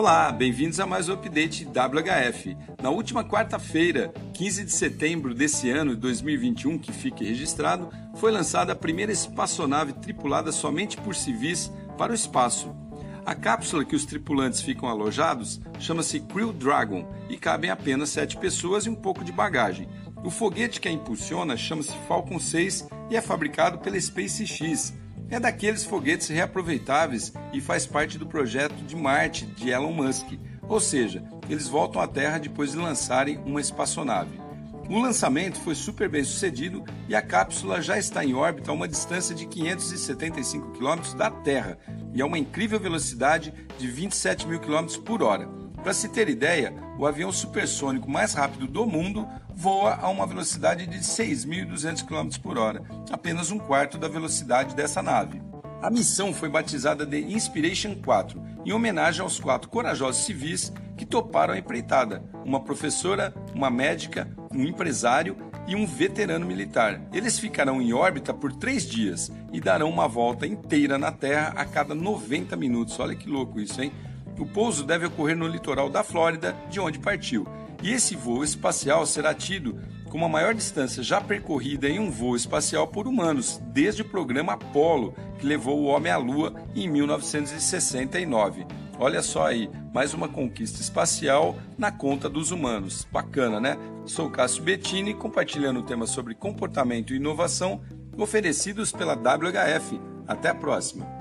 Olá, bem-vindos a mais um update WHF. Na última quarta-feira, 15 de setembro desse ano de 2021, que fique registrado, foi lançada a primeira espaçonave tripulada somente por civis para o espaço. A cápsula que os tripulantes ficam alojados chama-se Crew Dragon e cabem apenas sete pessoas e um pouco de bagagem. O foguete que a impulsiona chama-se Falcon 6 e é fabricado pela SpaceX, é daqueles foguetes reaproveitáveis e faz parte do projeto de Marte de Elon Musk, ou seja, eles voltam à Terra depois de lançarem uma espaçonave. O lançamento foi super bem sucedido e a cápsula já está em órbita a uma distância de 575 km da Terra e a uma incrível velocidade de 27 mil km por hora. Para se ter ideia, o avião supersônico mais rápido do mundo voa a uma velocidade de 6.200 km por hora, apenas um quarto da velocidade dessa nave. A missão foi batizada de Inspiration 4, em homenagem aos quatro corajosos civis que toparam a empreitada: uma professora, uma médica, um empresário e um veterano militar. Eles ficarão em órbita por três dias e darão uma volta inteira na Terra a cada 90 minutos. Olha que louco isso, hein? O pouso deve ocorrer no litoral da Flórida, de onde partiu. E esse voo espacial será tido como a maior distância já percorrida em um voo espacial por humanos, desde o programa Apollo, que levou o homem à Lua em 1969. Olha só aí, mais uma conquista espacial na conta dos humanos. Bacana, né? Sou Cássio Bettini, compartilhando temas sobre comportamento e inovação oferecidos pela WHF. Até a próxima!